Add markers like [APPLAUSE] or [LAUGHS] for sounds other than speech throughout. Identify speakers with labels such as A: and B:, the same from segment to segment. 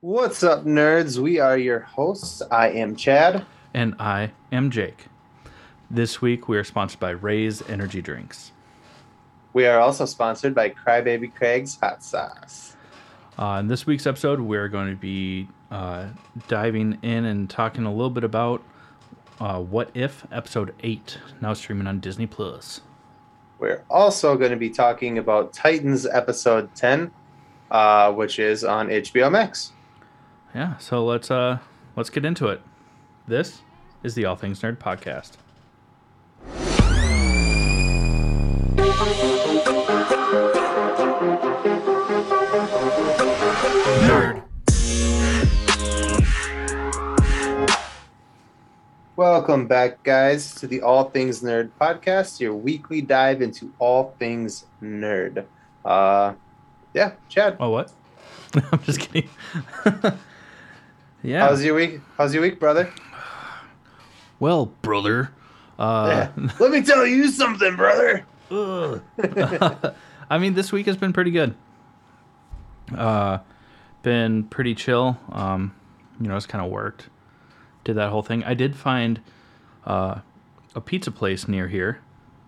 A: What's up, nerds? We are your hosts. I am Chad.
B: And I am Jake. This week we are sponsored by Raze Energy Drinks.
A: We are also sponsored by Crybaby Craig's Hot Sauce.
B: Uh, in this week's episode, we're going to be uh, diving in and talking a little bit about uh, What If Episode 8, now streaming on Disney Plus.
A: We're also going to be talking about Titans Episode 10, uh, which is on HBO Max.
B: Yeah, so let's uh let's get into it. This is the All Things Nerd podcast. Nerd.
A: Welcome back, guys, to the All Things Nerd podcast, your weekly dive into all things nerd. Uh, yeah, Chad.
B: Oh, what? [LAUGHS] I'm just kidding. [LAUGHS] yeah.
A: How's your week? How's your week, brother? [SIGHS]
B: Well, brother. Uh,
A: Yeah. [LAUGHS] Let me tell you something, brother. [LAUGHS]
B: I mean, this week has been pretty good. Uh, been pretty chill. Um, you know, it's kind of worked. Did that whole thing. I did find uh, a pizza place near here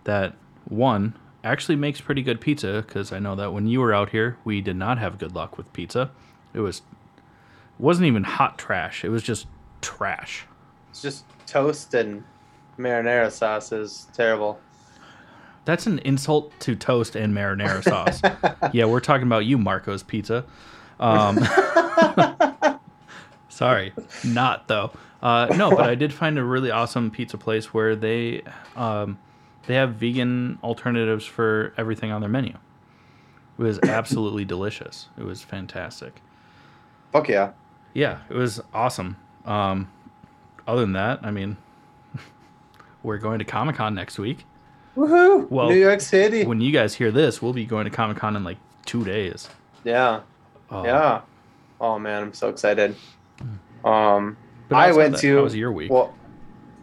B: that one actually makes pretty good pizza because I know that when you were out here, we did not have good luck with pizza. It was wasn't even hot trash. It was just trash.
A: It's just toast and marinara sauce is terrible.
B: That's an insult to toast and marinara sauce. [LAUGHS] yeah, we're talking about you, Marco's Pizza. Um, [LAUGHS] sorry, not though. Uh, no, but I did find a really awesome pizza place where they um, they have vegan alternatives for everything on their menu. It was absolutely delicious. It was fantastic.
A: Fuck yeah.
B: Yeah, it was awesome. Um, other than that, I mean, [LAUGHS] we're going to Comic Con next week.
A: Woohoo!
B: Well,
A: New York City.
B: when you guys hear this, we'll be going to Comic Con in like two days.
A: yeah.
B: Oh.
A: Yeah. Oh man, I'm so excited. Um,
B: But
A: I went
B: that,
A: to.
B: How was your week?
A: Well,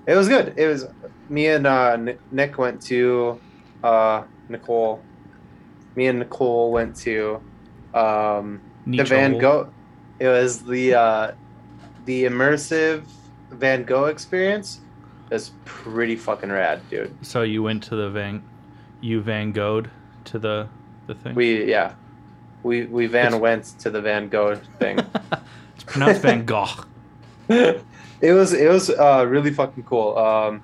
A: it was good. It was me and uh, Nick went to uh, Nicole. Me and Nicole went to um, the Van Gogh. It was the uh, the immersive Van Gogh experience. It's pretty fucking rad, dude.
B: So you went to the Van, you Van Gogh to the the thing.
A: We yeah, we we Van
B: It's-
A: went to the Van Gogh thing. [LAUGHS]
B: it's pronounced Van Gogh. [LAUGHS]
A: it was it was uh, really fucking cool. Um,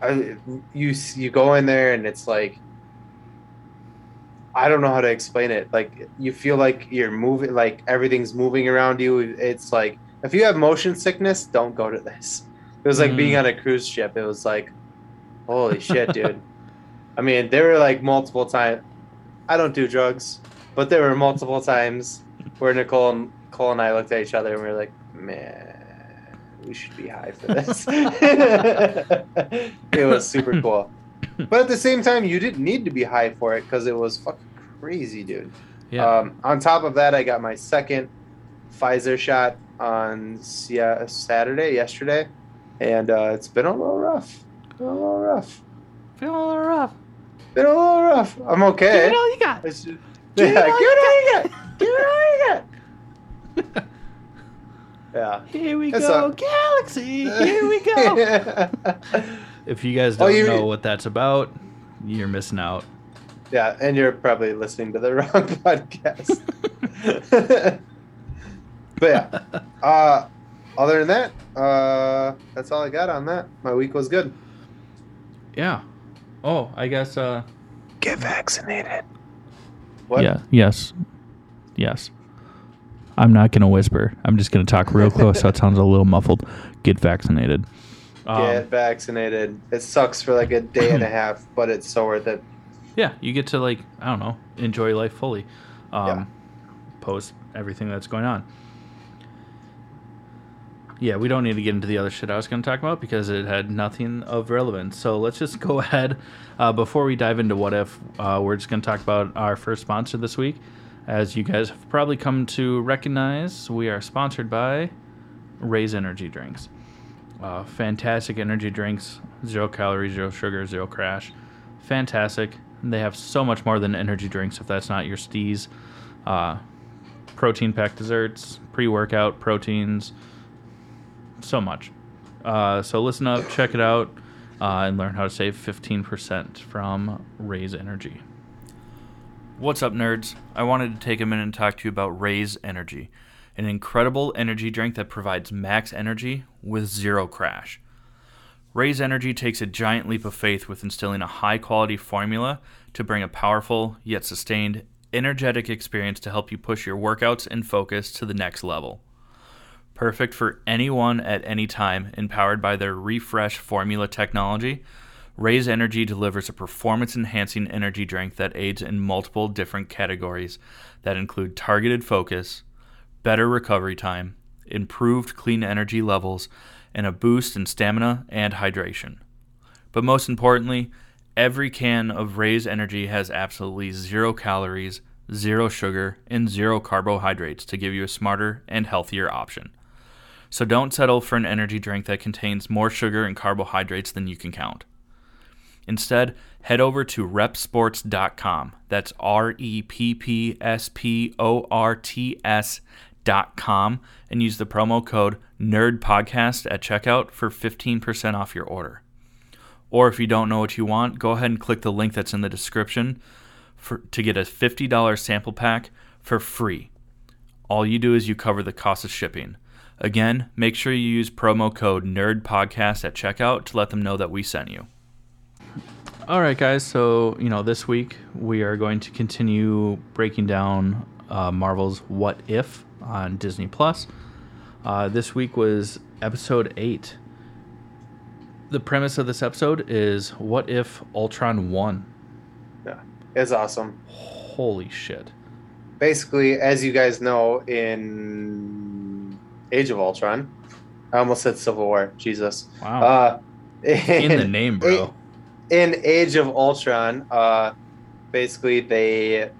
A: I, you you go in there and it's like I don't know how to explain it. Like you feel like you're moving, like everything's moving around you. It's like if you have motion sickness, don't go to this. It was like being
B: Mm.
A: on a cruise ship. It was like, holy shit, dude. I mean, there were like multiple times. I don't do drugs, but there were multiple times where Nicole and Cole and I looked at each other and we were like, man, we should be high for this. [LAUGHS] it was super cool. [LAUGHS] But at the same time, you didn't need to be high for it because it was fucking crazy, dude.
B: Yeah.
A: Um, on top of that, I got my second Pfizer shot on yeah, Saturday, yesterday, and uh, it's been a little rough. Been a little rough.
B: Feeling a little rough.
A: Been a little rough. I'm okay.
B: Give it all you got.
A: It's just,
B: Give it
A: yeah,
B: all
A: give
B: you
A: it all you got. Give it all you got. [LAUGHS] Yeah.
B: Here we go, Galaxy. Here we go. [LAUGHS] if you guys
A: Oh,
B: don't
A: you-
B: know what that's about, you're missing out.
A: yeah, and you're probably listening to the [LAUGHS] wrong podcast. [LAUGHS] but yeah. [LAUGHS] Uh, other than that, uh, that's all I got on that. My week was good.
B: Yeah. Oh, I guess. uh
A: Get vaccinated. What?
B: Yeah. Yes. Yes. I'm not gonna whisper. I'm just gonna talk real close, so it sounds a little muffled. Get vaccinated. Um,
A: Get vaccinated. It sucks for like a day and a [CLEARS THROAT] half, but it's so worth it.
B: yeah, you get to like I don't know, enjoy life fully. Um,
A: Yeah.
B: Post everything that's going on. Yeah, we don't need to get into the other shit I was going to talk about because it had nothing of relevance. So let's just go [LAUGHS] ahead. Uh, before we dive into what if, uh, we're just going to talk about our first sponsor this week. As you guys have probably come to recognize, we are sponsored by Raze Energy Drinks. Uh, fantastic energy drinks, zero calories, zero sugar, zero crash. Fantastic. They have so much more than energy drinks if that's not your steez. Uh, protein packed desserts, pre workout proteins, so much. Uh, so listen up, check it out, uh, and learn how to save 15% from Raze Energy. What's up, nerds? I wanted to take a minute and talk to you about Raze Energy, an incredible energy drink that provides max energy with zero crash. Raze Energy takes a giant leap of faith with instilling a high quality formula to bring a powerful yet sustained energetic experience to help you push your workouts and focus to the next level. Perfect for anyone at any time, empowered by their refresh formula technology, Raze Energy delivers a performance enhancing energy drink that aids in multiple different categories that include targeted focus, better recovery time, improved clean energy levels, and a boost in stamina and hydration. But most importantly, every can of Raze Energy has absolutely zero calories, zero sugar, and zero carbohydrates to give you a smarter and healthier option. So don't settle for an energy drink that contains more sugar and carbohydrates than you can count. Instead, head over to reppsports.com. That's R E P P S P O R T S.com and use the promo code NERDPODCAST at checkout for 15% off your order. Or if you don't know what you want, go ahead and click the link that's in the description for, to get a $50 sample pack for free. All you do is you cover the cost of shipping. Again, make sure you use promo code NERDPODCAST at checkout to let them know that we sent you. All right, guys. So, you know, this week we are going to continue breaking down uh, Marvel's What If on Disney Plus. Uh, this week was episode 8. The premise of this episode is What If Ultron won?
A: Yeah, it's awesome.
B: Holy shit.
A: Basically, as you guys know, in Age of Ultron, I almost said Civil War. Jesus.
B: Wow.
A: Uh,
B: in the name, bro.
A: In Age of Ultron, uh, basically they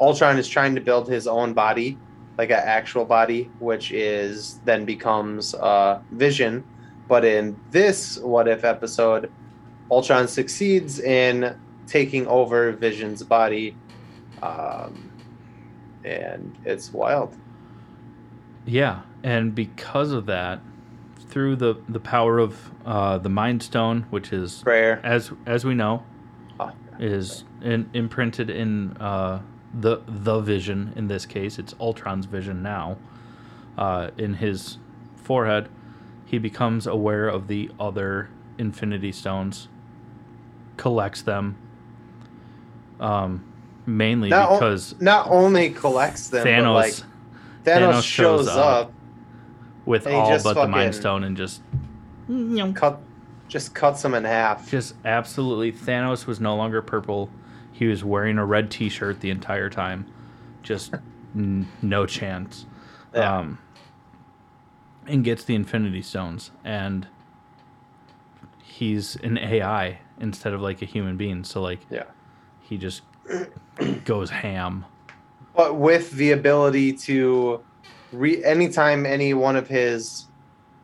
A: Ultron is trying to build his own body, like an actual body, which is then becomes uh, Vision. But in this What If episode, Ultron succeeds in taking over Vision's body, um, and it's wild.
B: Yeah, and because of that, through the the power of uh, the Mind Stone, which is
A: Prayer.
B: as as we know,
A: Oh,
B: is in, imprinted in uh, the the Vision. In this case, it's Ultron's vision now. Uh, in his forehead, he becomes aware of the other Infinity Stones, collects them. Um, mainly
A: Not o-
B: because
A: not only collects them,
B: Thanos,
A: but like Thanos,
B: Thanos
A: shows,
B: shows
A: up,
B: up. with all but the Mind Stone and just
A: cut, just cuts them in half.
B: just absolutely Thanos was no longer purple. He was wearing a red T-shirt the entire time. Just [LAUGHS] n- no chance.
A: Yeah.
B: Um, and gets the Infinity Stones, and he's an AI instead of like a human being. So like
A: yeah.
B: he just goes ham.
A: but with the ability to re anytime any one of his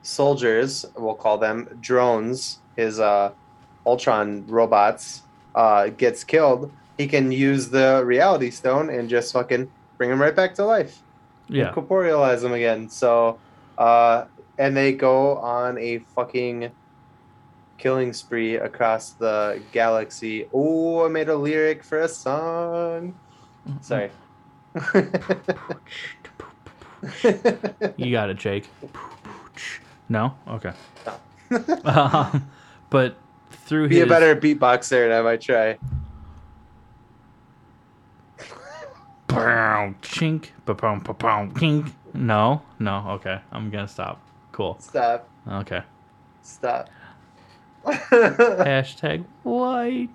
A: soldiers we'll call them drones his uh ultron robots uh gets killed he can use the reality stone and just fucking bring him right back to life.
B: Yeah,
A: corporealize him again. So uh and they go on a fucking killing spree across the galaxy. Oh i made a lyric for a song. Sorry.
B: You got it, Jake. No, okay. [LAUGHS] um, but through
A: Be
B: his
A: a better beatboxer, and I might try.
B: Bow, chink, ba-boom, ba-boom, kink. No, no, okay. I'm gonna stop. Cool.
A: Stop.
B: Okay.
A: Stop. [LAUGHS] [LAUGHS]
B: Hashtag white.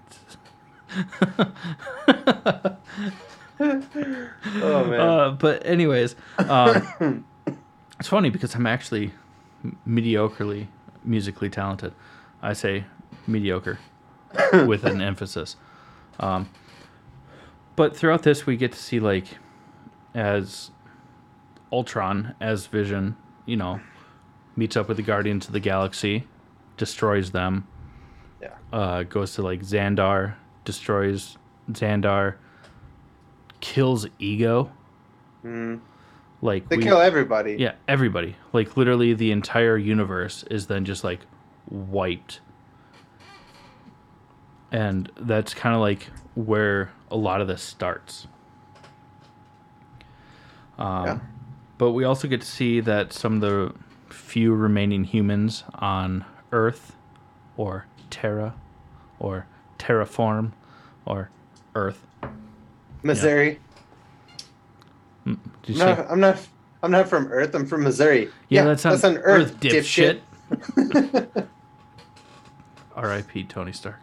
A: oh man.
B: Uh, but anyways, um, [COUGHS] it's funny because I'm actually mediocrely musically talented. I say mediocre [COUGHS] with an emphasis. Um, but throughout this, we get to see like as Ultron as Vision, you know, meets up with the Guardians of the Galaxy, destroys them.
A: Yeah.
B: Uh, goes to like Xandar, destroys Xandar, kills Ego.
A: Mm.
B: Like
A: They
B: we,
A: kill everybody.
B: yeah, everybody. Like literally the entire universe is then just like wiped. And that's kind of like where a lot of this starts. Um,
A: Yeah.
B: But we also get to see that some of the few remaining humans on Earth, or Terra, or Terraform, or Earth.
A: Missouri.
B: You
A: No? I'm not. I'm not from Earth. I'm from Missouri.
B: Yeah, that's on,
A: on Earth,
B: dipshit.
A: dipshit. [LAUGHS]
B: R.I.P. Tony Stark.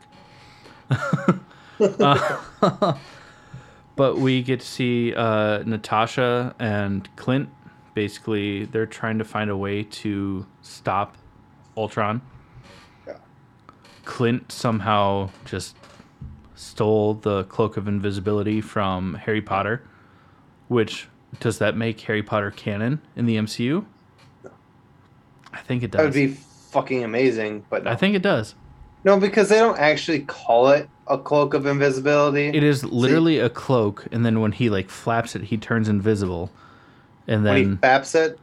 B: [LAUGHS] Uh, [LAUGHS] but we get to see uh, Natasha and Clint. Basically, they're trying to find a way to stop Ultron.
A: Yeah.
B: Clint somehow just stole the cloak of invisibility from Harry Potter, which does that make Harry Potter canon in the MCU? I think it does.
A: That would be fucking amazing, but no.
B: I think it does.
A: no, because they don't actually call it a cloak of invisibility.
B: It is literally a cloak, and then when he like flaps it, he turns invisible, and
A: when he
B: then
A: faps it.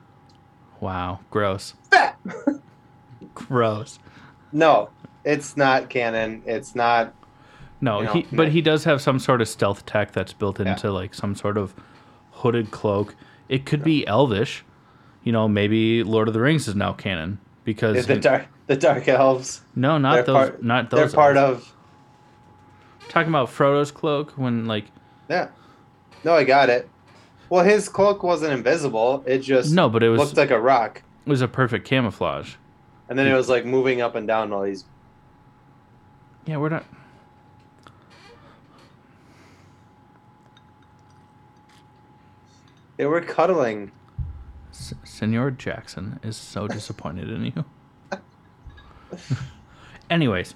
B: wow, gross, [LAUGHS] gross.
A: No, it's not canon. It's not.
B: No,
A: You know,
B: he but
A: no.
B: he does have some sort of stealth tech that's built
A: Yeah.
B: into like some sort of hooded cloak. It could be Elvish, you know. Maybe Lord of the Rings is now canon because
A: The dark, the dark elves.
B: no, not
A: they're
B: those,
A: part-
B: not
A: They're
B: those.
A: part
B: elves.
A: of.
B: Talking about Frodo's cloak when like
A: Yeah. No, I got it. Well, his cloak wasn't invisible. It just
B: no, but it was
A: looked like a rock,
B: it was a perfect camouflage.
A: and then it was like moving up and down while he's.
B: Yeah, we're not.
A: They were cuddling.
B: S- Senor Jackson is so disappointed in you. [LAUGHS] Anyways,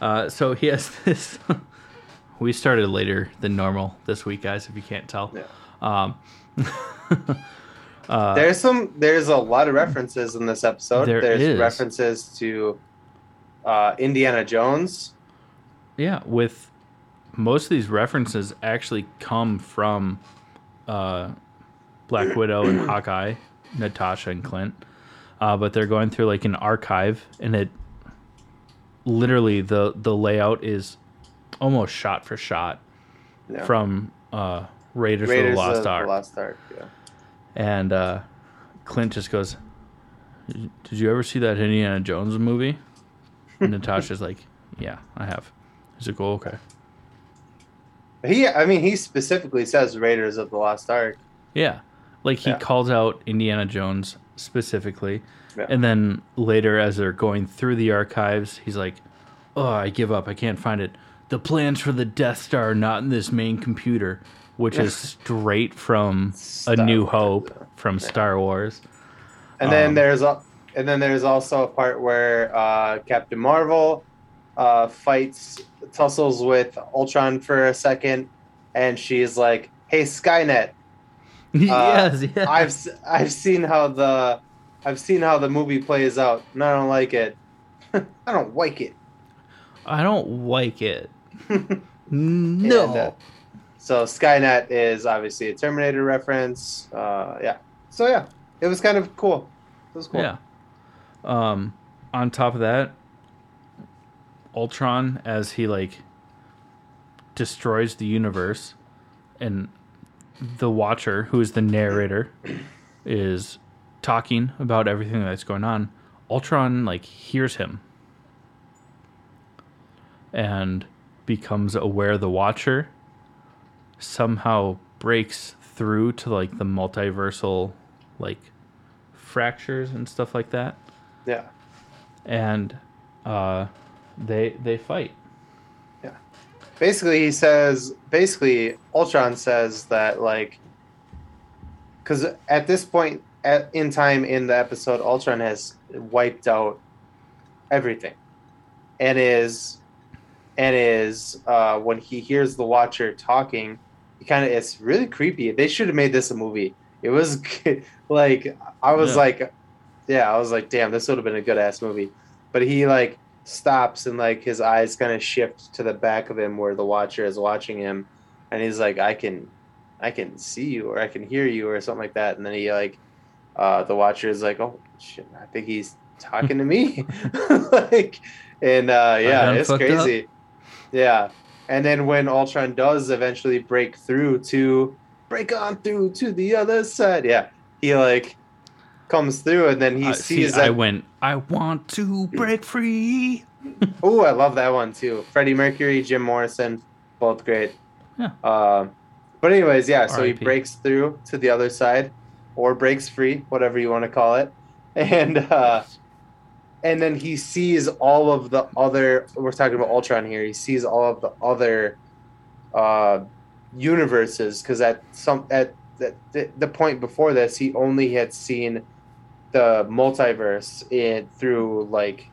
B: uh, so he has [LAUGHS] this. we started later than normal this week, guys. If you can't tell,
A: Yeah.
B: um, uh, [LAUGHS]
A: There's some. There's a lot of references in this episode.
B: There
A: there's
B: is.
A: references to uh, Indiana Jones.
B: yeah, with most of these references actually come from uh, Black Widow and [CLEARS THROAT] Hawkeye, Natasha and Clint. Uh, but they're going through like an archive, and it literally the the layout is almost shot for shot
A: Yeah.
B: from uh, Raiders,
A: Raiders
B: of the Lost
A: of
B: Ark.
A: the Lost Ark. Yeah.
B: And uh, Clint just goes, "Did you ever see that Indiana Jones movie?" And Natasha's [LAUGHS] like, "Yeah, I have." He's like, "Oh, okay."
A: He. I mean, he specifically says Raiders of the Lost Ark.
B: Yeah, like he
A: Yeah.
B: calls out Indiana Jones specifically,
A: Yeah.
B: and then later, as they're going through the archives, he's like, "Oh, I give up. I can't find it. The plans for the Death Star are not in this main computer." Which is [LAUGHS] straight from
A: Star
B: A New
A: Wars,
B: Hope
A: yeah.
B: from Star Wars.
A: And then
B: Um,
A: there's a, and then there's also a part where uh, Captain Marvel uh, fights tussles with Ultron for a second, and she's like, "Hey, Skynet, [LAUGHS]
B: yes, yeah.
A: I've s- I've seen how the I've seen how the movie plays out, and I don't like it. [LAUGHS] I don't like it."
B: I don't like it. [LAUGHS]
A: And,
B: No.
A: uh, so Skynet is obviously a Terminator reference. Uh, yeah. So yeah, it was kind of cool. It was cool.
B: Yeah. Um, on top of that, Ultron, as he like destroys the universe, and the Watcher, who is the narrator, is talking about everything that's going on. Ultron like hears him and becomes aware the Watcher somehow breaks through to like the multiversal like fractures and stuff like that
A: Yeah.
B: and uh they they fight
A: basically he says basically ultron says that like because at this point at, in time in the episode ultron has wiped out everything. And is and is uh, when he hears the watcher talking he kind of it's really creepy. They should have made this a movie. It was [LAUGHS] like i was
B: Yeah.
A: like yeah i was like damn this would have been a good ass movie. But he like stops and like his eyes kind of shift to the back of him where the watcher is watching him and he's like i can I can see you or I can hear you or something like that. And then he like, uh, the Watcher is like, oh shit, I think he's talking to me, [LAUGHS] [LAUGHS] like, and uh, yeah, it's
B: fucked up?
A: crazy. Yeah, and then when Ultron does eventually break through to break on through to the other side, yeah, he like comes through and then he
B: Uh,
A: sees
B: see, I went. I want to break free. [LAUGHS]
A: Oh, I love that one too. Freddie Mercury, Jim Morrison, both great.
B: Yeah.
A: Um, but anyways, yeah. So he breaks through to the other side, or breaks free, whatever you want to call it, [LAUGHS] and uh, and then he sees all of the other. We're talking about Ultron here. He sees all of the other uh, universes because at some at the, the, the point before this, he only had seen the multiverse in through like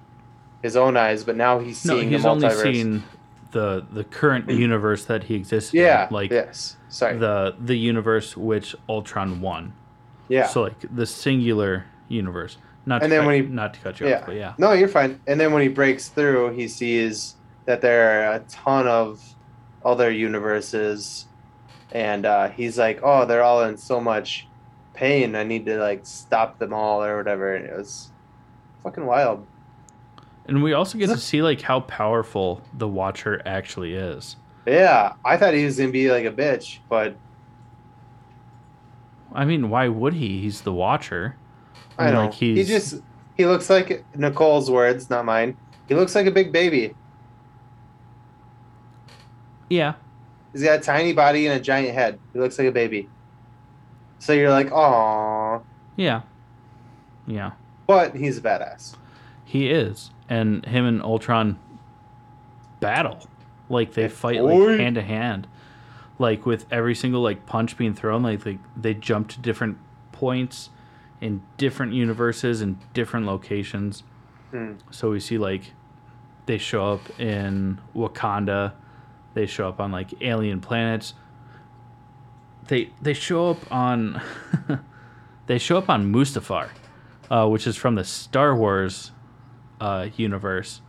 A: his own eyes, but now he's seeing No,
B: he's
A: the
B: only seen the the current universe that he exists
A: yeah,
B: in, like
A: yes, sorry,
B: the the universe which Ultron won.
A: yeah.
B: So like the singular universe. Not
A: And
B: to
A: then
B: cut,
A: when he-
B: not to cut you
A: yeah.
B: off, but yeah.
A: No, you're fine. And then when he breaks through, he sees that there are a ton of other universes, and uh, he's like, "Oh, they're all in so much pain. I need to like stop them all or whatever." And it was fucking wild.
B: And we also get to see like how powerful the Watcher actually is.
A: Yeah, I thought he was gonna be like a bitch, but
B: I mean, why would he? He's the Watcher.
A: I know
B: Like
A: he just he looks like Nicole's words, not mine. He looks like a big baby.
B: yeah.
A: He's got a tiny body and a giant head. He looks like a baby. So you're like, "Aw,"
B: Yeah. Yeah.
A: but he's a badass.
B: He is. And him and Ultron battle. Like they fight like hand to hand. Like with every single like punch being thrown, like they, they jump to different points in different universes and different locations.
A: Hmm.
B: So we see like they show up in Wakanda, they show up on like alien planets. They they show up on [LAUGHS] they show up on Mustafar, uh, which is from the Star Wars uh, universe.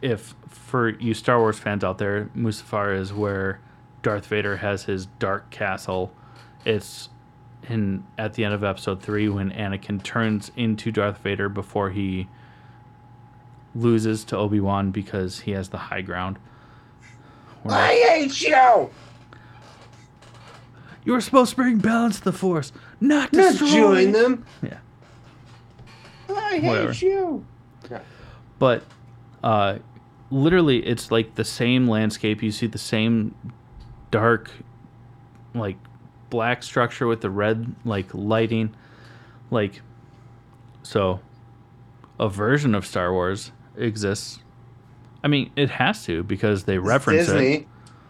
B: If for you Star Wars fans out there, Mustafar is where Darth Vader has his dark castle. It's in at the end of episode three when Anakin turns into Darth Vader before he loses to Obi Wan because he has the high ground. Like,
A: hate you.
B: You were supposed to bring balance to the Force, not
A: Not
B: destroy.
A: join them.
B: Yeah.
A: I hate
B: Whatever.
A: you.
B: but uh, literally it's like the same landscape you see the same dark like black structure with the red like lighting like so a version of star wars exists i mean it has to because they
A: It's
B: reference
A: Disney.
B: it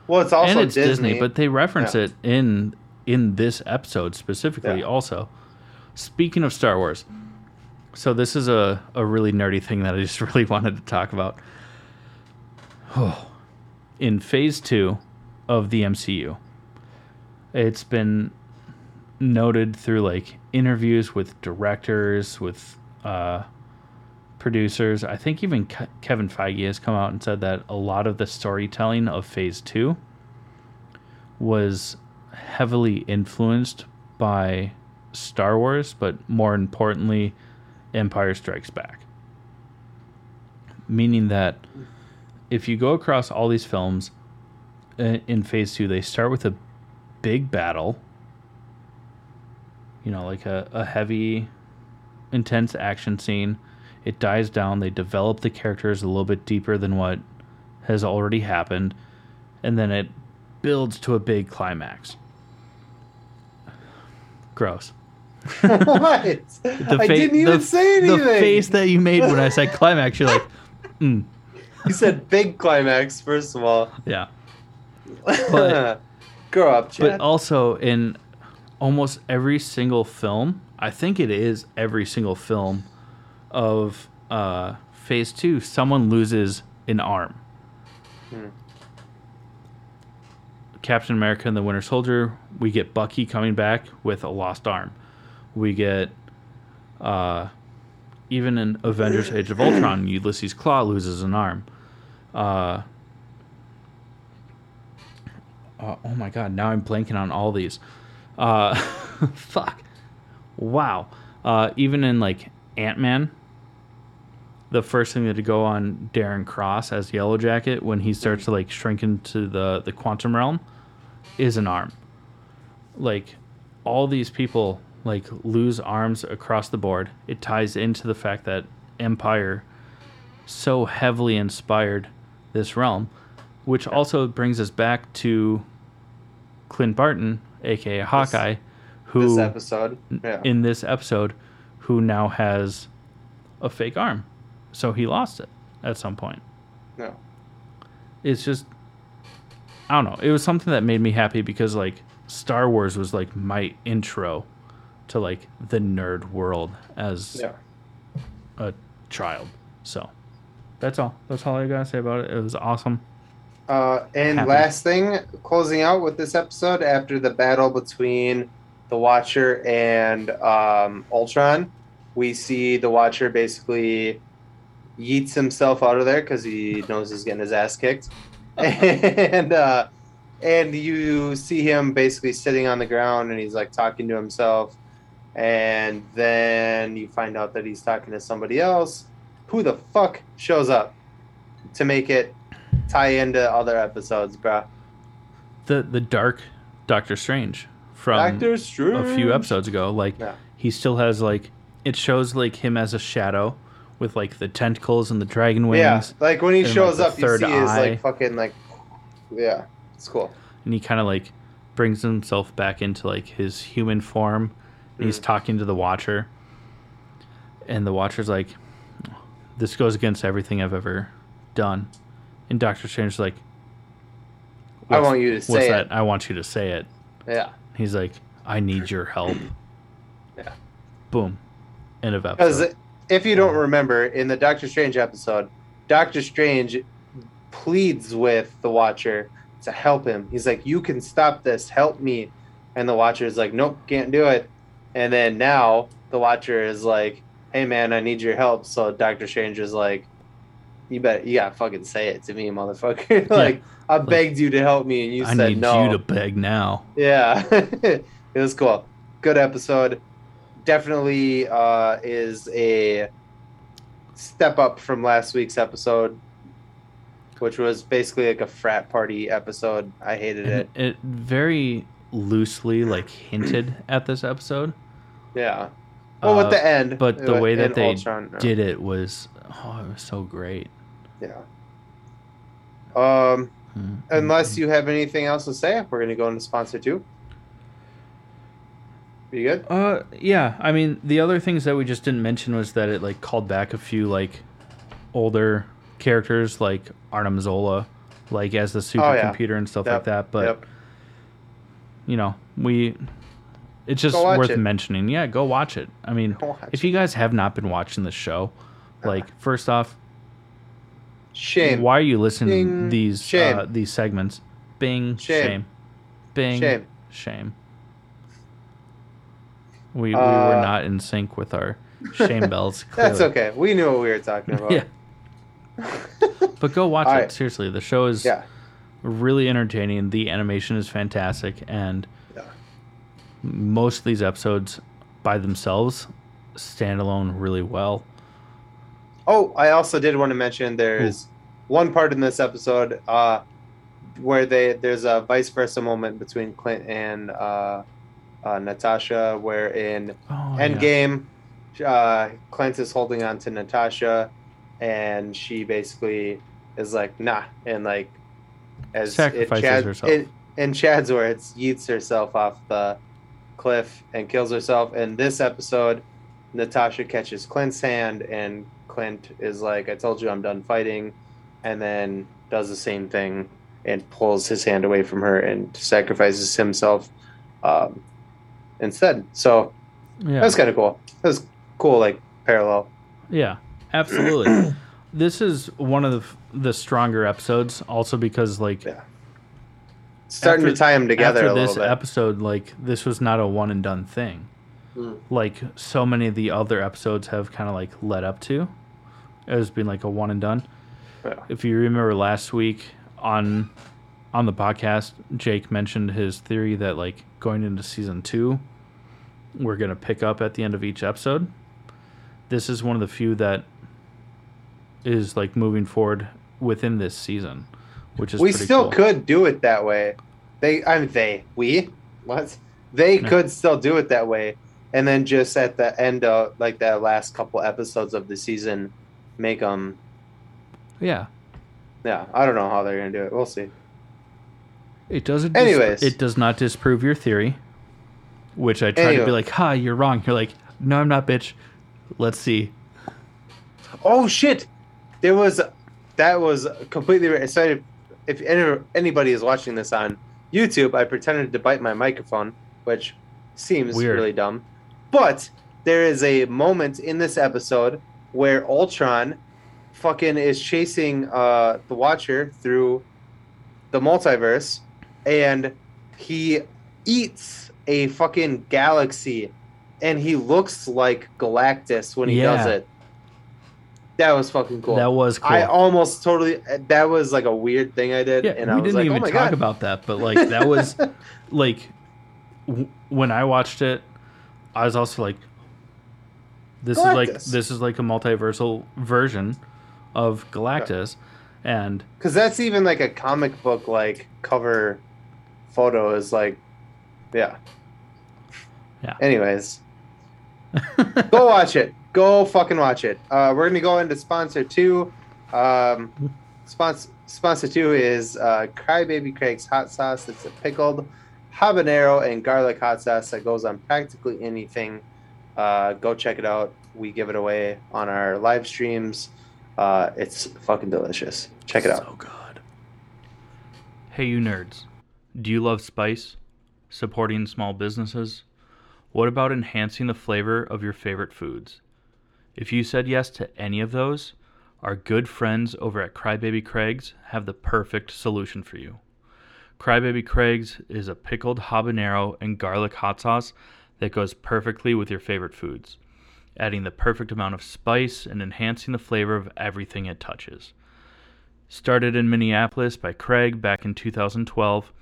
A: Well, it's also
B: and it's disney.
A: Disney.
B: but they reference
A: Yeah.
B: it in in this episode specifically
A: Yeah.
B: also. Speaking of star wars so this is a, a really nerdy thing that i just [LAUGHS] really wanted to talk about. Oh, [SIGHS] in phase two of the mcu it's been noted through like interviews with directors with uh, producers. I think even Ke- kevin feige has come out and said that a lot of the storytelling of phase two was heavily influenced by Star Wars, but more importantly, Empire Strikes Back. Meaning that if you go across all these films uh, in phase two, they start with a big battle, you know, like a, a heavy, intense action scene. It dies down, they develop the characters a little bit deeper than what has already happened, and then it builds to a big climax. Gross. [LAUGHS]
A: what?
B: The
A: I
B: fa-
A: didn't even
B: the-
A: say anything.
B: The face that you made when I said [LAUGHS] climax, you're like, mm,
A: you said big climax. First of all,
B: yeah. [LAUGHS] But-
A: grow up, Chad.
B: But also in almost every single film, I think it is every single film of uh, Phase Two, someone loses an arm.
A: Hmm.
B: Captain America and the Winter Soldier, we get Bucky coming back with a lost arm. We get uh, even in Avengers: Age of Ultron, Ulysses Klaue loses an arm. Uh, uh, oh my god, now I'm blanking on all these. Uh, [LAUGHS] fuck. Wow. Uh, even in like Ant Man, the first thing that to go on Darren Cross as Yellow Jacket when he starts to like shrink into the the quantum realm is an arm. Like all these people like lose arms across the board. It ties into the fact that Empire so heavily inspired this realm, which also brings us back to Clint Barton, aka Hawkeye, who
A: This episode. Yeah.
B: in this episode, who now has a fake arm. So he lost it at some point.
A: no.
B: It's just I don't know. It was something that made me happy because like Star Wars was like my intro to like the nerd world as
A: Yeah.
B: a child. So that's all. That's all I gotta say about it. It was awesome.
A: Uh, and
B: Happy.
A: last thing, closing out with this episode, after the battle between the Watcher and um, Ultron, we see the Watcher basically yeets himself out of there because he knows he's getting his ass kicked, [LAUGHS] [LAUGHS] and uh, and you see him basically sitting on the ground and he's like talking to himself, and then you find out that he's talking to somebody else. Who the fuck shows up to make it tie into other episodes, bruh.
B: The the dark Doctor Strange from
A: Doctor Strange.
B: a few episodes ago. Like
A: Yeah.
B: he still has like it shows like him as a shadow with like the tentacles and the dragon wings.
A: Yeah, like when he
B: like,
A: shows
B: the
A: up, you see his
B: eye.
A: like fucking like, yeah, it's cool.
B: and he kind of like brings himself back into like his human form and he's
A: Mm.
B: talking to the watcher and the watcher's like this goes against everything i've ever done and doctor strange's like
A: I want you to say
B: what's
A: say
B: that
A: it.
B: i want you to say it
A: Yeah,
B: he's like i need your help
A: Yeah.
B: boom end of episode
A: if you don't remember, in the Doctor Strange episode, Doctor Strange pleads with the Watcher to help him. He's like, "You can stop this. Help me." And the Watcher is like, "Nope, can't do it." And then now the Watcher is like, "Hey man, I need your help." So Doctor Strange is like, "You bet, you gotta fucking say it to me, motherfucker. [LAUGHS] like I begged you to help me, and you
B: i
A: said
B: need you to beg now
A: Yeah, [LAUGHS] it was cool. Good episode. Definitely uh, is a step up from last week's episode, which was basically like a frat party episode. I hated
B: and
A: it.
B: it very loosely like hinted at this episode
A: Yeah. Well,
B: Uh,
A: at the end,
B: but the way that they
A: Ultron, uh,
B: did it was oh it was so great
A: Yeah. Um,
B: Mm,
A: unless
B: mm,
A: you have anything else to say, we're gonna go into sponsor two. You good?
B: uh yeah i mean the other things that we just didn't mention was that it like called back a few like older characters like arnim zola like as the
A: Oh, yeah.
B: supercomputer and stuff
A: Yep,
B: like that but
A: Yep.
B: you know we it's just worth
A: it.
B: mentioning yeah go watch it i mean if you guys have not been watching the show like first off
A: Shame.
B: Why are you listening to
A: Bing.
B: these uh, these segments? Bing.
A: Shame.
B: Shame. Bing.
A: Shame.
B: Shame. We, we
A: Uh,
B: were not in sync with our shame bells. [LAUGHS]
A: That's okay. We knew what we were talking about.
B: Yeah. [LAUGHS] But go watch
A: All
B: it.
A: right.
B: Seriously, the show is
A: Yeah.
B: really entertaining. The animation is fantastic, and
A: Yeah.
B: most of these episodes by themselves stand alone really well.
A: Oh, I also did want to mention there's one part in this episode uh, where they there's a vice versa moment between Clint and uh, uh, Natasha, where in
B: Oh, yeah.
A: Endgame, uh, Clint is holding on to Natasha, and she basically is like, nah, and like, as
B: Sacrifices
A: Chad,
B: herself.
A: In, in Chad's words, yeets herself off the cliff and kills herself. In this episode, Natasha catches Clint's hand, and Clint is like, I told you I'm done fighting, and then does the same thing and pulls his hand away from her and sacrifices himself um, instead. So
B: Yeah.
A: that's kind of cool. That's cool, like parallel.
B: Yeah, absolutely. [CLEARS THROAT] this is one of the, the stronger episodes, also because like
A: Yeah. Starting
B: After-
A: to tie them together
B: after
A: a
B: this
A: little bit.
B: episode, like this was not a one and done thing.
A: Mm.
B: Like so many of the other episodes have kind of like led up to as being like a one and done.
A: Yeah.
B: If you remember last week on on the podcast, Jake mentioned his theory that like going into season two, we're gonna pick up at the end of each episode. This is one of the few that is like moving forward within this season, which is
A: we still
B: cool.
A: could do it that way. They, I mean, they, we, [LAUGHS] what? They
B: Yeah.
A: could still do it that way, and then just at the end of like the last couple episodes of the season, make them.
B: Yeah,
A: Yeah, I don't know how they're gonna do it. We'll see.
B: it doesn't.
A: Anyways.
B: it does not disprove your theory, which I tried to be like, "Ha, you're wrong." You're like, "No, I'm not, bitch." Let's see.
A: Oh shit! There was that was completely right. So if, if any, anybody is watching this on YouTube, I pretended to bite my microphone, which seems
B: Weird.
A: really dumb. But there is a moment in this episode where Ultron fucking is chasing uh, the Watcher through the multiverse, and he eats a fucking galaxy, and he looks like Galactus when he does it. That was fucking cool.
B: That was cool.
A: I almost totally. That was like a weird thing I did,
B: yeah,
A: and I
B: we didn't
A: like,
B: even
A: "Oh
B: talk
A: god!"
B: about that, but like that was [LAUGHS] like w- when I watched it, I was also like, "This is like this is like a multiversal version of Galactus," and
A: Because that's even like a comic book like cover photo is like, yeah.
B: Yeah.
A: Anyways, [LAUGHS] go watch it. Go fucking watch it. Uh, we're gonna go into sponsor two. Um, sponsor sponsor two is uh, Crybaby Craig's hot sauce. It's a pickled habanero and garlic hot sauce that goes on practically anything. Uh, go check it out. We give it away on our live streams. Uh, it's fucking delicious. Check it out.
B: So good. Hey, you nerds. Do you love spice? Supporting small businesses? What about enhancing the flavor of your favorite foods? If you said yes to any of those, our good friends over at Crybaby Craig's have the perfect solution for you. Crybaby Craig's is a pickled habanero and garlic hot sauce that goes perfectly with your favorite foods, adding the perfect amount of spice and enhancing the flavor of everything it touches. Started in Minneapolis by Craig back in 2012,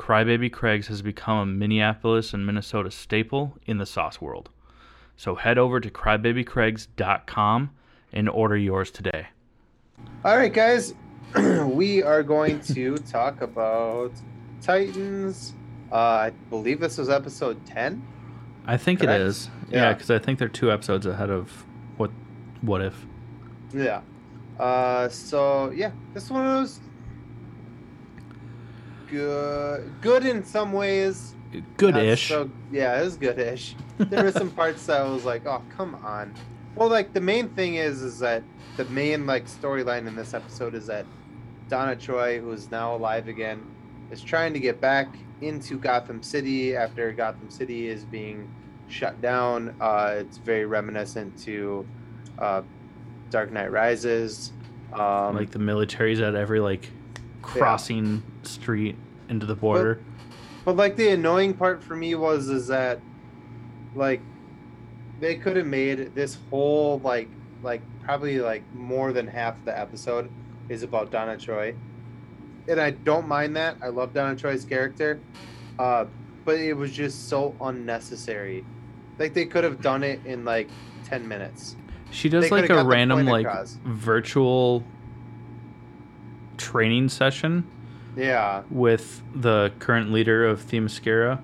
B: Crybaby Craig's has become a Minneapolis and Minnesota staple in the sauce world. So head over to crybabycraigs.com and order yours today.
A: All right, guys, [CLEARS THROAT] we are going to talk about Titans. Uh, I believe this was episode 10.
B: I think
A: Correct?
B: it is.
A: Yeah.
B: Yeah, because I think they're two episodes ahead of what what if.
A: Yeah. Uh, so, yeah, this one was good, good in some ways.
B: Good-ish.
A: So, yeah, it was good-ish. There were some [LAUGHS] parts that I was like, "Oh, come on." Well, like the main thing is, is that the main like storyline in this episode is that Donna Troy, who is now alive again, is trying to get back into Gotham City after Gotham City is being shut down. Uh, it's very reminiscent to uh, Dark Knight Rises. Um,
B: like the military's at every like crossing street into the border.
A: But like the annoying part for me was is that like they could have made this whole like like probably like more than half the episode is about Donna Troy. And I don't mind that. I love Donna Troy's character. Uh but it was just so unnecessary. Like they could have done it in like 10 minutes.
B: She does
A: coulda
B: like a random like
A: across.
B: virtual training session
A: Yeah.
B: with the current leader of Themyscira,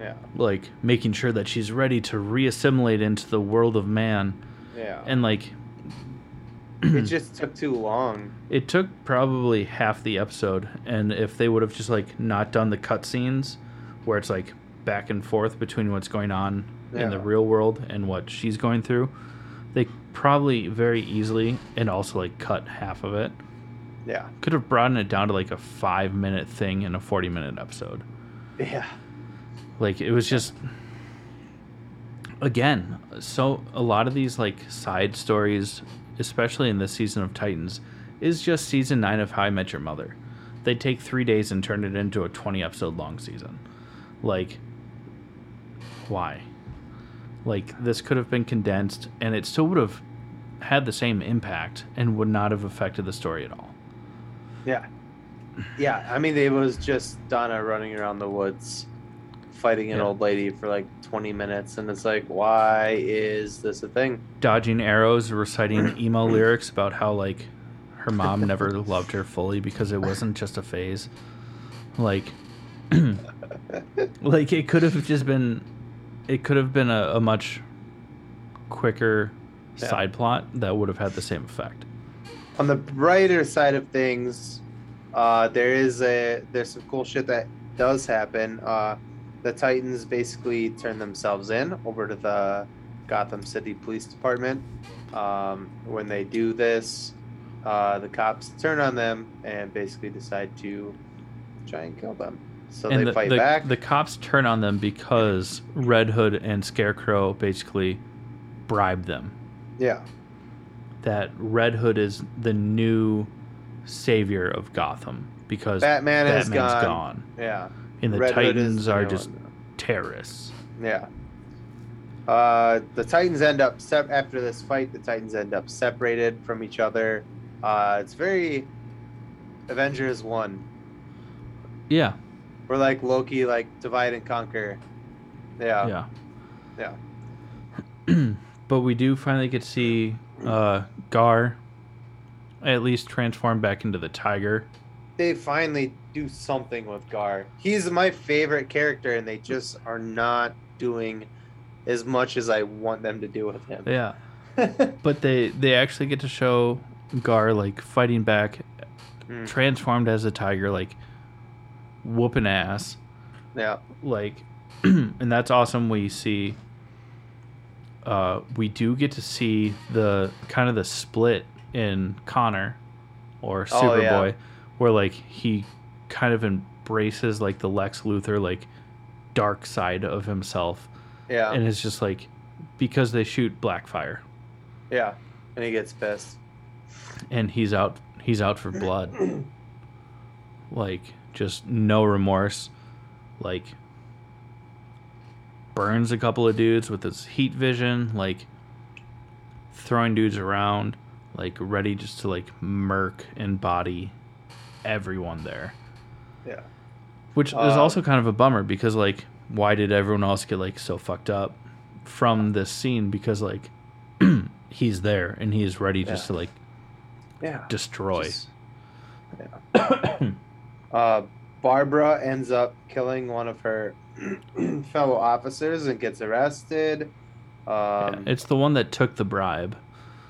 A: Yeah.
B: like making sure that she's ready to reassimilate into the world of man.
A: Yeah.
B: And like
A: it [CLEARS THROAT] just took too long.
B: it took probably half the episode, and if they would have just like not done the cutscenes where it's like back and forth between what's going on in the real world and what she's going through, they probably very easily and also like cut half of it.
A: Yeah.
B: Could have broadened it down to like a five minute thing in a 40 minute episode.
A: Yeah.
B: Like it was just again, so a lot of these like side stories, especially in this season of Titans, is just season 9 of How I Met Your Mother. They take 3 days and turn it into a 20 episode long season. Like why? Like this could have been condensed and it still would have had the same impact and would not have affected the story at all.
A: Yeah. yeah, I mean, it was just Donna running around the woods fighting an
B: Yeah.
A: old lady for like 20 minutes, and it's like, why is this a thing?
B: dodging arrows, reciting [CLEARS THROAT] emo lyrics about how like her mom never loved her fully because it wasn't just a phase. Like, [CLEARS THROAT] like it could have just been, it could have been a, a much quicker
A: Yeah.
B: side plot that would have had the same effect.
A: On the brighter side of things, uh, there is a there's some cool shit that does happen. Uh, the Titans basically turn themselves in over to the Gotham City Police Department. Um, when they do this, uh, the cops turn on them and basically decide to try and kill them. So
B: and
A: they
B: the,
A: fight
B: the,
A: back.
B: the cops turn on them because Red Hood and Scarecrow basically bribe them.
A: yeah,
B: That Red Hood is the new savior of Gotham because
A: Batman is gone.
B: gone.
A: yeah.
B: and the
A: Red
B: Titans are just
A: one.
B: terrorists.
A: Yeah. Uh, the Titans end up sep- after this fight. The Titans end up separated from each other. Uh, it's very Avengers one.
B: Yeah,
A: We're like Loki, like divide and conquer. Yeah.
B: yeah,
A: Yeah. [CLEARS THROAT]
B: but we do finally get to see uh, Gar at least transform back into the tiger.
A: They finally do something with Gar. He's my favorite character, and they just are not doing as much as I want them to do with him.
B: Yeah, [LAUGHS] but they they actually get to show Gar like fighting back,
A: Mm.
B: transformed as a tiger, like whooping ass.
A: yeah.
B: like [CLEARS THROAT] and that's awesome we see uh we do get to see the kind of the split in connor or
A: Oh,
B: superboy
A: yeah.
B: where like he kind of embraces like the lex luthor like dark side of himself
A: Yeah.
B: and it's just like because they shoot blackfire
A: yeah. And he gets pissed.
B: and he's out he's out for blood [CLEARS THROAT] like just no remorse like burns a couple of dudes with his heat vision like throwing dudes around like ready just to like murk and body everyone there
A: Yeah.
B: which is
A: Uh,
B: also kind of a bummer because like why did everyone else get like so fucked up from this scene because like [CLEARS THROAT] he's there and he is ready just
A: Yeah.
B: to like
A: Yeah.
B: destroy
A: Just- yeah. [COUGHS] uh, Barbara ends up killing one of her [CLEARS THROAT] fellow officers and gets arrested.
B: Yeah,
A: Um,
B: it's the one that took the bribe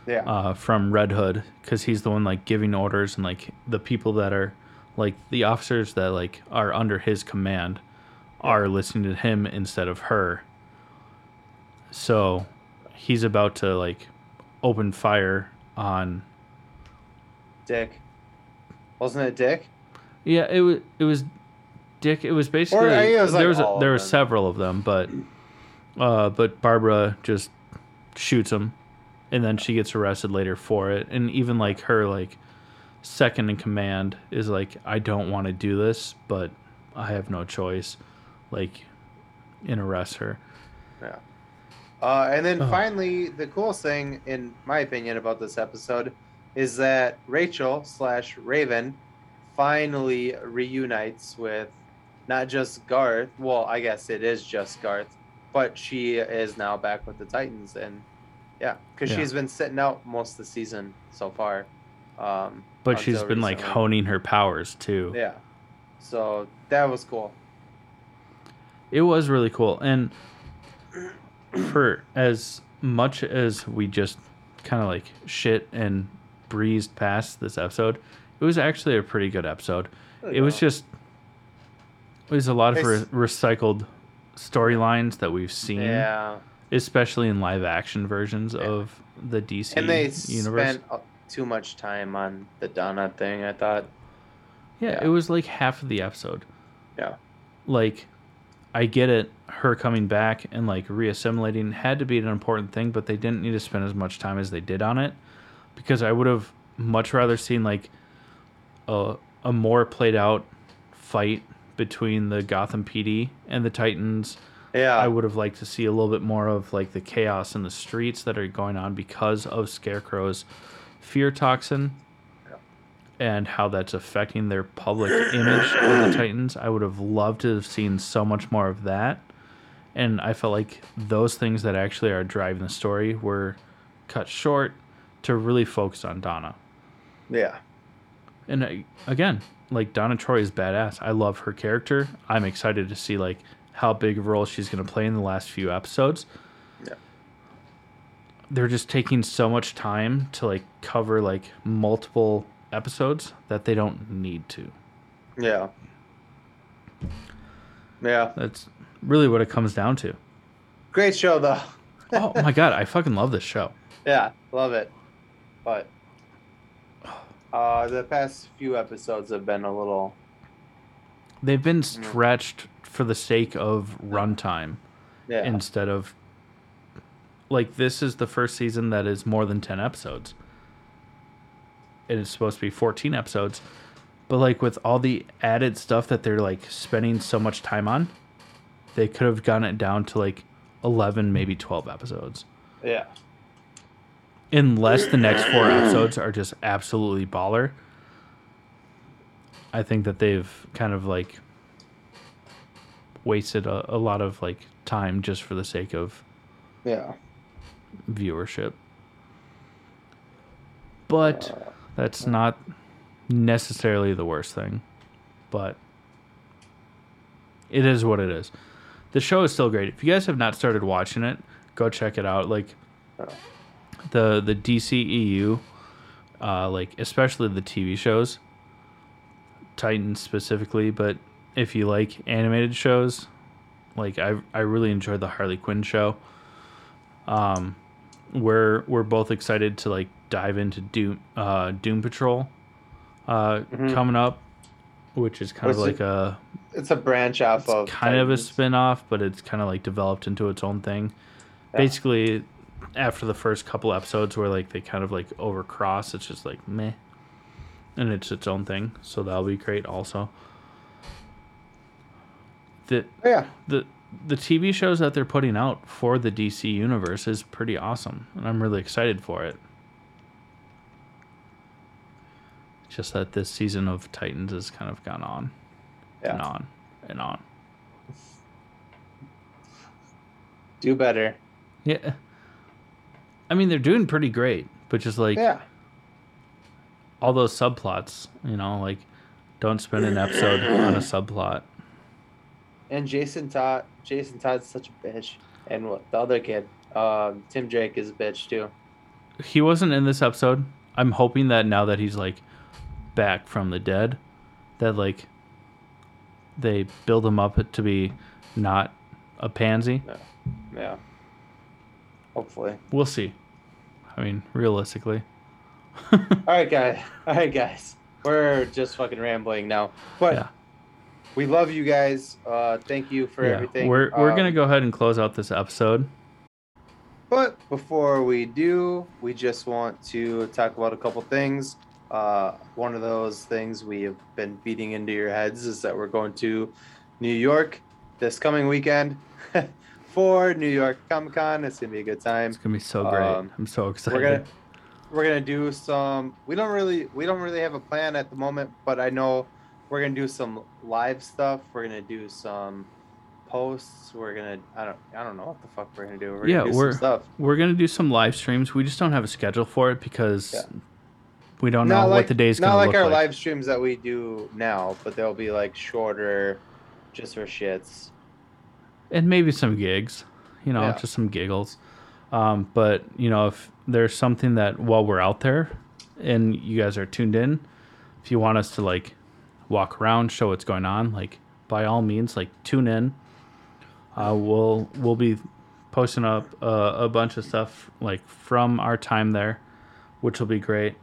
A: yeah.
B: uh, from Red Hood because he's the one like giving orders and like the people that are like the officers that like are under his command are listening to him instead of her. So he's about to like open fire on.
A: Dick. Wasn't it Dick?
B: Yeah, it was it was Dick. It was basically
A: I think it was, like,
B: there was a, there were several of them, but uh, but Barbara just shoots him, and then she gets arrested later for it. And even like her like second in command is like, I don't want to do this, but I have no choice. Like, and arrest her.
A: Yeah. Uh, and then
B: Oh.
A: finally, the coolest thing, in my opinion, about this episode is that Rachel slash Raven finally reunites with not just Garth. Well, I guess it is just Garth, but she is now back with the Titans, and yeah, because
B: Yeah.
A: she's been sitting out most of the season so far. Um,
B: But she's been like honing her powers too.
A: Yeah. So that was cool.
B: It was really cool. And for as much as we just kind of like shit and breezed past this episode, it was actually a pretty good episode. It was just it was a lot of re- recycled storylines that we've seen,
A: yeah.
B: especially in live action versions of the DC
A: and they
B: universe.
A: spent too much time on the Donna thing. I thought,
B: Yeah,
A: Yeah.
B: it was like half of the episode.
A: yeah,
B: Like, I get it, her coming back and like reassimilating had to be an important thing, but they didn't need to spend as much time as they did on it because I would have much rather seen like a a more played out fight between the Gotham PD and the Titans.
A: yeah.
B: I would have liked to see a little bit more of like the chaos in the streets that are going on because of Scarecrow's fear toxin. and how that's affecting their public image of the [CLEARS THROAT] Titans. I would have loved to have seen so much more of that. And I felt like those things that actually are driving the story were cut short to really focus on Donna.
A: Yeah.
B: And I, again, like Donna Troy is badass. I love her character. I'm excited to see like how big of a role she's going to play in the last few episodes.
A: Yeah.
B: They're just taking so much time to like cover like multiple episodes that they don't need to.
A: Yeah. Yeah.
B: That's really what it comes down to.
A: Great show though.
B: oh my [LAUGHS] god, I fucking love this show.
A: Yeah, love it. But uh the past few episodes have been a little
B: They've been stretched for the sake of runtime
A: yeah.
B: instead of like this is the first season that is more than 10 episodes. And it's supposed to be 14 episodes. But like with all the added stuff that they're like spending so much time on, they could have gotten it down to like 11 maybe 12 episodes.
A: yeah.
B: Unless the next four [CLEARS THROAT] episodes are just absolutely baller i think that they've kind of like wasted a, a lot of like time just for the sake of
A: Yeah.
B: viewership. But uh, that's not necessarily the worst thing but it is what it is. The show is still great. If you guys have not started watching it go check it out. Like the the DCEU, uh, like especially the TV shows, Titans specifically. But if you like animated shows, like I I really enjoyed the Harley Quinn show. Um, we're we're both excited to like dive into Doom uh, Doom Patrol, uh,
A: Mhm.
B: coming up, which is kind of like
A: it-
B: a
A: It's a branch off of
B: kind of a spin-off but it's kind of like developed into its own thing
A: Yeah.
B: basically after the first couple episodes where like they kind of like overcross it's just like meh and it's its own thing so that'll be great also the oh,
A: Yeah.
B: the the tv shows that they're putting out for the dc universe is pretty awesome and i'm really excited for it just that this season of titans has kind of gone on and on and on
A: Do better.
B: Yeah. I mean, they're doing pretty great, but just like
A: Yeah.
B: all those subplots, you know, like don't spend an episode on a subplot.
A: And Jason Todd Jason Todd's such a bitch. And what the other kid, um, Tim Drake is a bitch too.
B: He wasn't in this episode. I'm hoping that now that he's like back from the dead, that like they build him up to be not a pansy.
A: Yeah. Hopefully.
B: We'll see. I mean, realistically. [LAUGHS]
A: All right, guys. All right, guys. We're just fucking rambling now, but
B: Yeah.
A: we love you guys. Uh, thank you for
B: Yeah.
A: everything.
B: We're we're
A: Um,
B: gonna go ahead and close out this episode.
A: But before we do, we just want to talk about a couple things. Uh, one of those things we have been beating into your heads is that we're going to New York this coming weekend [LAUGHS] for New York Comic Con. It's gonna be a good time.
B: It's gonna be so great.
A: Um,
B: I'm so excited.
A: We're gonna we're gonna do some. We don't really we don't really have a plan at the moment, but I know we're gonna do some live stuff. We're gonna do some posts. We're gonna I don't I don't know what the fuck we're gonna do. We're
B: Yeah,
A: gonna do
B: we're-
A: stuff.
B: We're gonna do some live streams. We just don't have a schedule for it because
A: Yeah.
B: we don't know
A: not
B: what
A: like
B: the day's gonna
A: like
B: look
A: our
B: like.
A: live streams that we do now, but they'll be like shorter, just for shits.
B: And maybe some gigs, you know,
A: Yeah.
B: just some giggles. Um, but you know, if there's something that while we're out there and you guys are tuned in, if you want us to like walk around, show what's going on, like by all means, like tune in. Uh, we'll we'll be posting up uh, a bunch of stuff like from our time there, which will be great.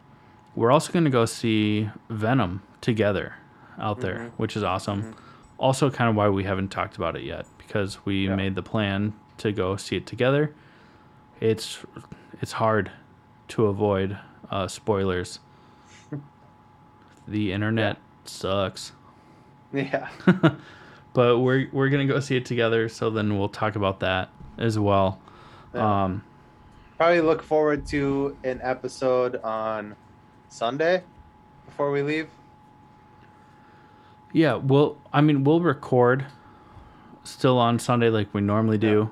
B: We're also going to go see Venom together out there,
A: Mhm.
B: which is awesome.
A: Mhm.
B: Also, kind of why we haven't talked about it yet because we
A: Yeah.
B: made the plan to go see it together. It's it's hard to avoid uh, spoilers. the internet sucks, [LAUGHS]
A: Yeah.
B: but we're we're gonna go see it together. So then we'll talk about that as well.
A: Yeah.
B: Um,
A: Probably look forward to an episode on Sunday. before we leave?
B: Yeah, we'll. I mean, we'll record still on Sunday like we normally do.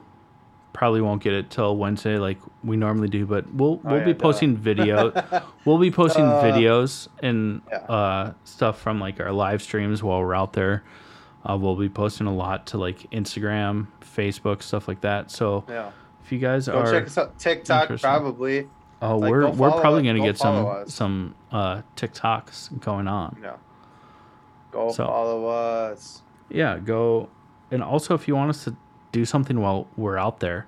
B: Probably won't get it till Wednesday like we normally do, but we'll
A: Oh,
B: we'll
A: yeah,
B: be
A: duh.
B: posting video. [LAUGHS] we'll be posting
A: Duh.
B: videos and
A: Yeah.
B: uh, stuff from like our live streams while we're out there. Uh, we'll be posting a lot to like Instagram, Facebook, stuff like that. So
A: Yeah.
B: if you guys
A: Go
B: are,
A: check us out. TikTok, probably.
B: oh,
A: like,
B: we're we're probably
A: us-
B: gonna
A: go
B: get some
A: us.
B: some uh, TikToks going on.
A: No. Go
B: So-
A: follow us.
B: yeah go and also if you want us to do something while we're out there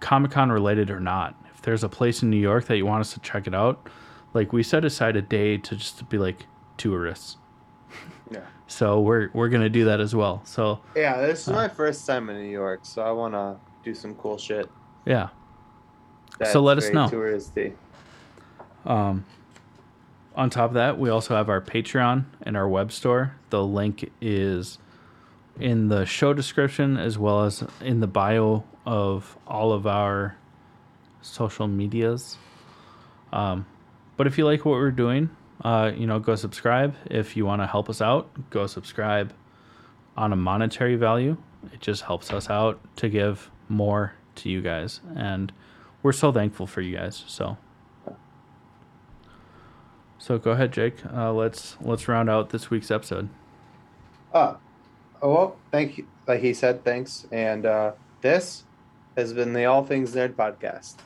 B: comic-con related or not if there's a place in new york that you want us to check it out like we set aside a day to just be like tourists [LAUGHS]
A: Yeah.
B: so we're we're gonna do that as well so
A: Yeah, this is
B: Uh.
A: my first time in New York, so I want to do some cool shit.
B: yeah
A: That's
B: So let us know.
A: Touristy.
B: Um, on top of that, we also have our Patreon and our web store. The link is in the show description as well as in the bio of all of our social medias. Um, but if you like what we're doing, uh, you know, go subscribe. If you want to help us out, go subscribe on a monetary value. It just helps us out to give more to you guys. And we're so thankful for you guys. So. So go ahead, Jake. Uh, let's let's round out this week's episode.
A: Uh, oh, well, thank you. Like he said, thanks. And uh, this has been the All Things Nerd podcast.